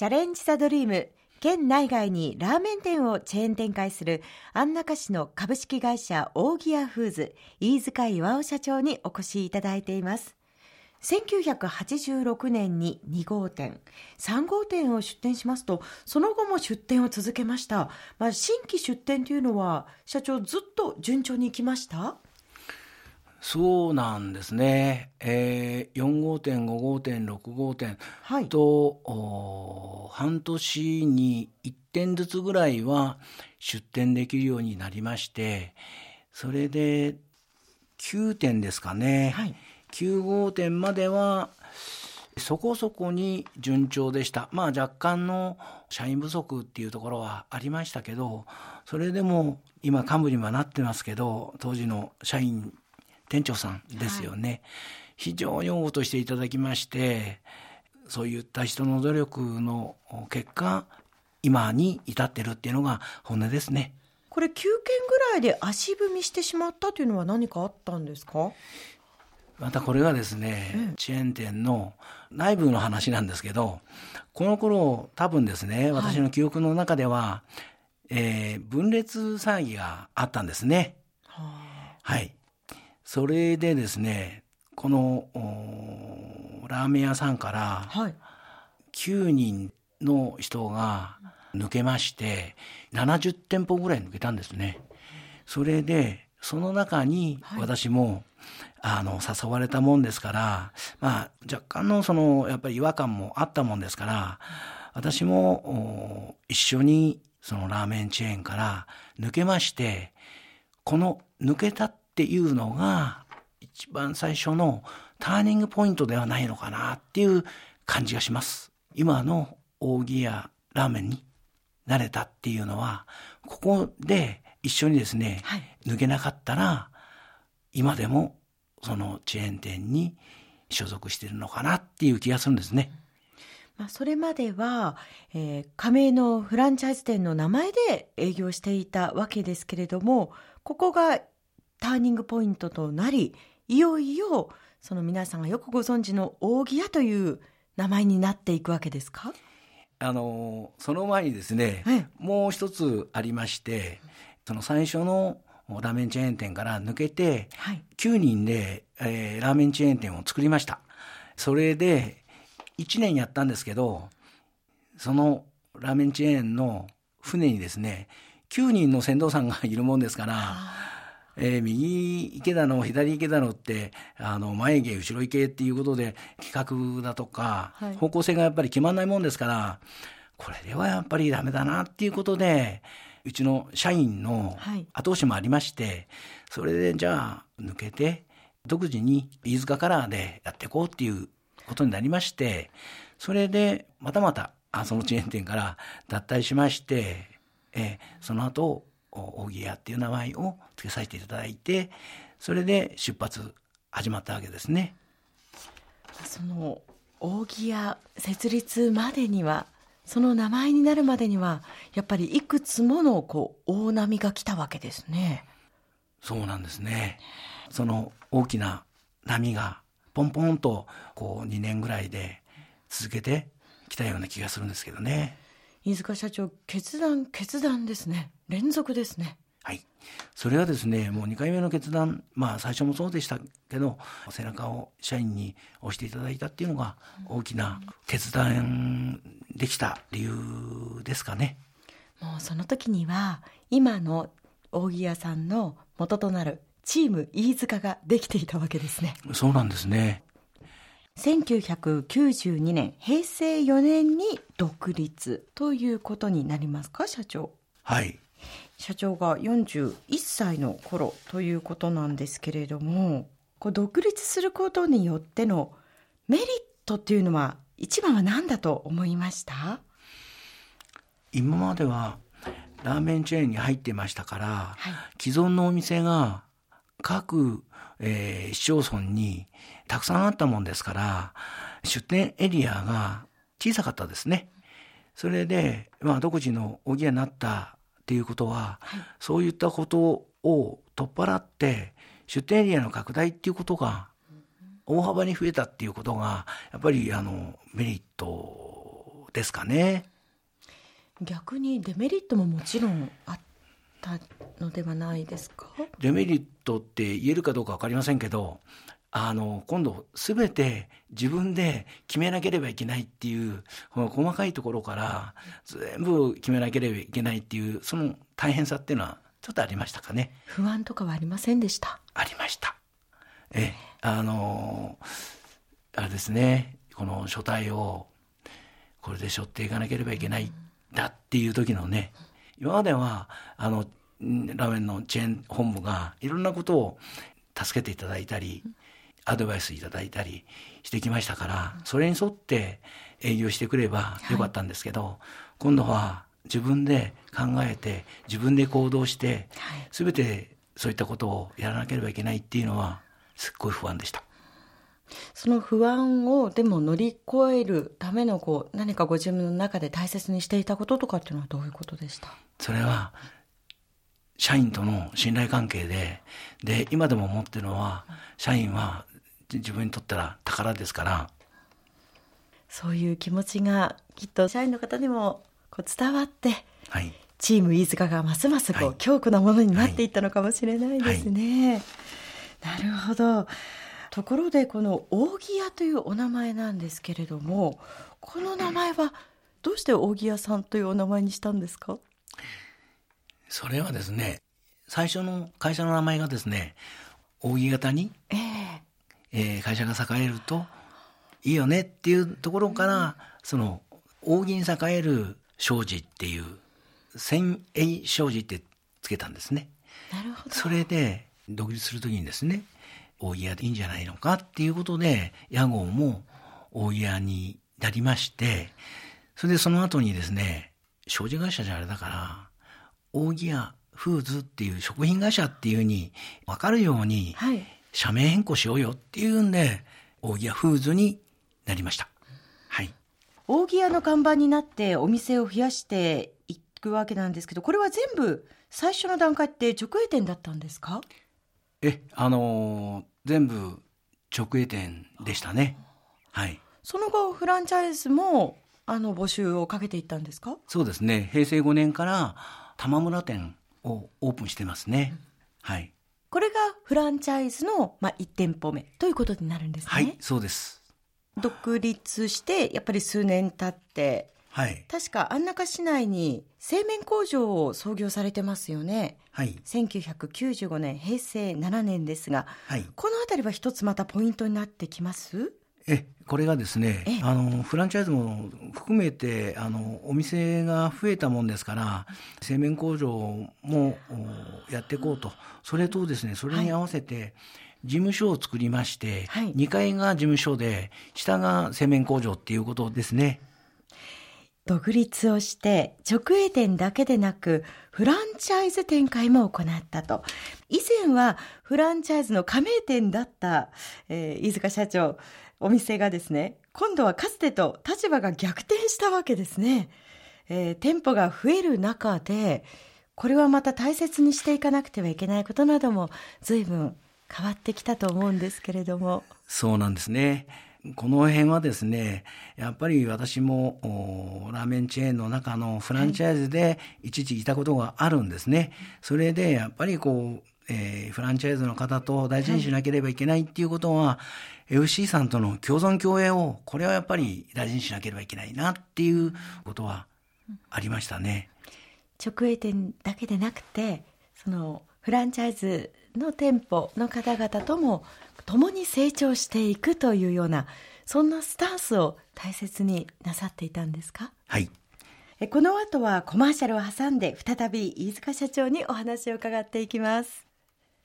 チャレンジ・ザ・ドリーム県内外にラーメン店をチェーン展開する安中市の株式会社オーギアフーズ飯塚岩尾社長にお越しいただいています。1986年に2号店3号店を出店しますとその後も出店を続けました、まあ、新規出店というのは社長ずっと順調にいきました？そうなんですね、えー、4号店、5号店、6号店。と、はい、半年に1店ずつぐらいは出店できるようになりまして、それで9店ですかね、はい、9号店まではそこそこに順調でした。まあ若干の社員不足っていうところはありましたけど、それでも今幹部にはなってますけど、当時の社員店長さんですよね、はい、非常に応募としていただきましてそういった人の努力の結果今に至ってるっていうのが本音ですね。これ9件ぐらいで足踏みしてしまったというのは何かあったんですか？またこれがですね、うん、チェーン店の内部の話なんですけどこの頃多分ですね私の記憶の中では、はい、えー、分裂騒ぎがあったんですね。はあ、はいそれでですね、このラーメン屋さんから9人の人が抜けまして、70店舗ぐらい抜けたんですね。それで、その中に私も、はい、あの、誘われたもんですから、まあ、若干のその、やっぱり違和感もあったもんですから、私も一緒にそのラーメンチェーンから抜けまして、この抜けたっていうのが一番最初のターニングポイントではないのかなっていう感じがします。今の扇やラーメンになれたっていうのは、ここで一緒にですね、はい、抜けなかったら、今でもそのチェーン店に所属しているのかなっていう気がするんですね。まあ、それまでは、えー、加盟のフランチャイズ店の名前で営業していたわけですけれども、ここがターニングポイントとなり、いよいよ、その皆さんがよくご存知の扇屋という名前になっていくわけですか？あの、その前にですね、はい、もう一つありまして、その最初のラーメンチェーン店から抜けて、はい、9人で、えー、ラーメンチェーン店を作りました。それで、1年やったんですけど、そのラーメンチェーンの船にですね、9人の船頭さんがいるもんですから、えー、右池だの、左池だのって、あの、前池、後ろ池っていうことで、企画だとか、はい、方向性がやっぱり決まんないもんですから、これではやっぱりダメだなっていうことで、うちの社員の後押しもありまして、はい、それでじゃあ抜けて、独自に飯塚カラーでやっていこうっていうことになりまして、それでまたまた、あそのチェーン店から脱退しまして、えー、その後、扇屋っていう名前を付けさせていただいてそれで出発始まったわけですね。その扇屋設立までにはその名前になるまでにはやっぱりいくつものこう大波が来たわけですね。そうなんですね。その大きな波がポンポンとこう2年ぐらいで続けてきたような気がするんですけどね。飯塚社長決断決断ですね。連続ですね。はい。それはですねもう2回目の決断まあ最初もそうでしたけど背中を社員に押していただいたっていうのが大きな決断できた理由ですかね。もうその時には今の扇屋さんの元となるチーム飯塚ができていたわけですね。そうなんですね1992年平成4年に独立ということになりますか社長。はい。社長が41歳の頃ということなんですけれどもこう独立することによってのメリットっていうのは一番は何だと思いました？今まではラーメンチェーンに入ってましたから、はい、既存のお店が各、えー、市町村にたくさんあったもんですから、出店エリアが小さかったですね。それで、まあ、独自の荻屋になったっていうことは、はい、そういったことを取っ払って、出店エリアの拡大っていうことが大幅に増えたっていうことが、やっぱりあのメリットですかね。逆にデメリットももちろんあったのではないですか？デメリットって言えるかどうか分かりませんけどあの今度全て自分で決めなければいけないっていうこの細かいところから全部決めなければいけないっていうその大変さっていうのはちょっとありましたかね？不安とかはありませんでした？ありました。えあのあれですね。この書体をこれで背負っていかなければいけないだっていう時のね今まではあのラーメンのチェーン本部がいろんなことを助けていただいたりアドバイスいただいたりしてきましたからそれに沿って営業してくればよかったんですけど、はい、今度は自分で考えて自分で行動して、はい、全てそういったことをやらなければいけないっていうのはすっごい不安でした。その不安をでも乗り越えるためのこう何かご自分の中で大切にしていたこととかっていうのはどういうことでした？それは社員との信頼関係でで今でも思ってるのは社員は自分にとったら宝ですから。そういう気持ちがきっと社員の方にもこう伝わって、はい、チーム飯塚がますますこう、はい、強固なものになっていったのかもしれないですね。はい、なるほど。ところでこの扇屋というお名前なんですけれどもこの名前はどうして扇屋さんというお名前にしたんですか？それはですね最初の会社の名前がですね扇形に、えー、えー、会社が栄えるといいよねっていうところから、その扇に栄える障子っていう千栄障子ってつけたんですね。なるほどそれで独立するときにですね大家でいいんじゃないのかっていうことで、屋号も大家になりまして、それでその後にですね、商事会社じゃあれだから、大木屋フーズっていう食品会社っていうふうに分かるように、社名変更しようよっていうんで、大木屋フーズになりました。はい。大木屋の看板になってお店を増やしていくわけなんですけど、これは全部最初の段階って直営店だったんですか？え、あのー、全部直営店でしたね。はい。その後、フランチャイズも、あの、募集をかけていったんですか？そうですね。平成5年から、玉村店をオープンしてますね。はい。これがフランチャイズの、まあ、1店舗目ということになるんですね。はい、そうです。独立して、やっぱり数年経って、はい、確か安中市内に製麺工場を創業されてますよね。はい、1995年平成7年ですが、はい、この辺りは一つまたポイントになってきます？えこれがですねあのフランチャイズも含めてあのお店が増えたもんですから製麺工場もやっていこうと。それとですねそれに合わせて、事務所を作りまして、はい、2階が事務所で下が製麺工場っていうことですね。独立をして直営店だけでなくフランチャイズ展開も行ったと。以前はフランチャイズの加盟店だった、えー、飯塚社長、お店がですね、今度はかつてと立場が逆転したわけですね。えー、店舗が増える中で、これはまた大切にしていかなくてはいけないことなども随分変わってきたと思うんですけれども。そうなんですね。この辺はですね、やっぱり私もラーメンチェーンの中のフランチャイズで一時いたことがあるんですね。それでやっぱりこう、えー、フランチャイズの方と大事にしなければいけないっていうことは、はい、FC さんとの共存共栄を、これはやっぱり大事にしなければいけないなっていうことはありましたね。直営店だけでなくて、そのフランチャイズの店舗の方々とも共に成長していくというようなそんなスタンスを大切になさっていたんですか？はい。この後はコマーシャルを挟んで再び飯塚社長にお話を伺っていきます